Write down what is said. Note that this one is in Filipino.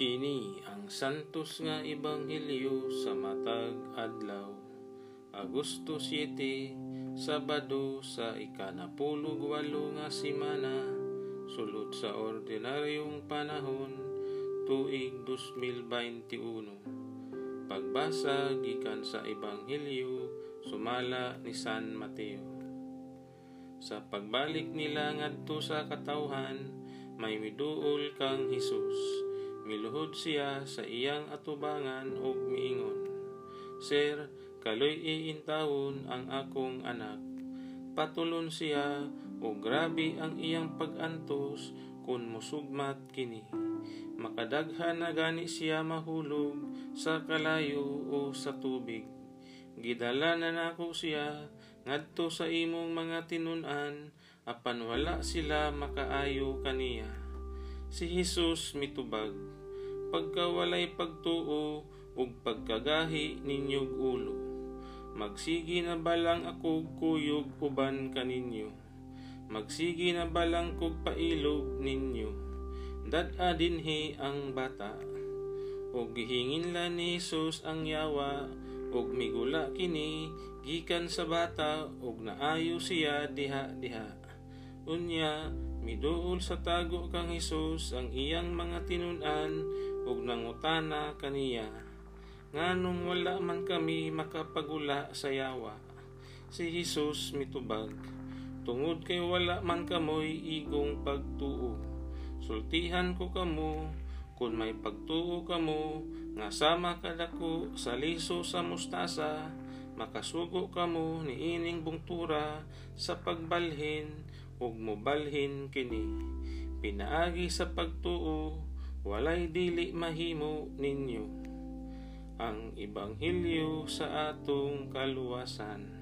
Kini ang santos nga ebanghelyo sa matag adlaw. Agosto 7, Sabado sa ikanapulog walo nga simana, sulod sa ordinaryong panahon, tuig 2021. Pagbasa gikan sa ebanghelyo sumala ni San Mateo. Sa pagbalik nila ngadto sa katawhan, may miduol kang Hesus Miluhod siya sa iyang atubangan ug miingon, Sir, kaloy iintawon ang akong anak. Patulon siya o grabe ang iyang pagantos kun musugmat kini. Makadaghan na gani siya mahulog sa kalayo o sa tubig. Gidala na nako siya ngadto sa imong mga tinunan apan wala sila makaayo kaniya. Si Jesus mitubag pagkawalay pagtuo ug pagkagahi ninyog ulo. Magsigi na balang ako kuyog uban kaninyo. Magsigi na balang kog pailog ninyo. Dad-a dinhi ang bata. Ug gihingin la ni Jesus ang yawa ug migula kini gikan sa bata ug naayo siya diha-diha. Unya miduol sa tago kang Hesus ang iyang mga tinunan ug nangutana kaniya. Nganong wala man kami makapagula sa yawa si Hesus mitubag. Tungod kay wala man kamoy igong pagtuo sultihan ko kamo. Kun may pagtuo kamo nga sama kadako sa liso sa mustasa makasugo kamo ni ining bungtura sa pagbalhin ug mobalhin kini pinaagi sa pagtuo walay dili mahimo ninyo ang ibanghilyo sa atong kaluwasan.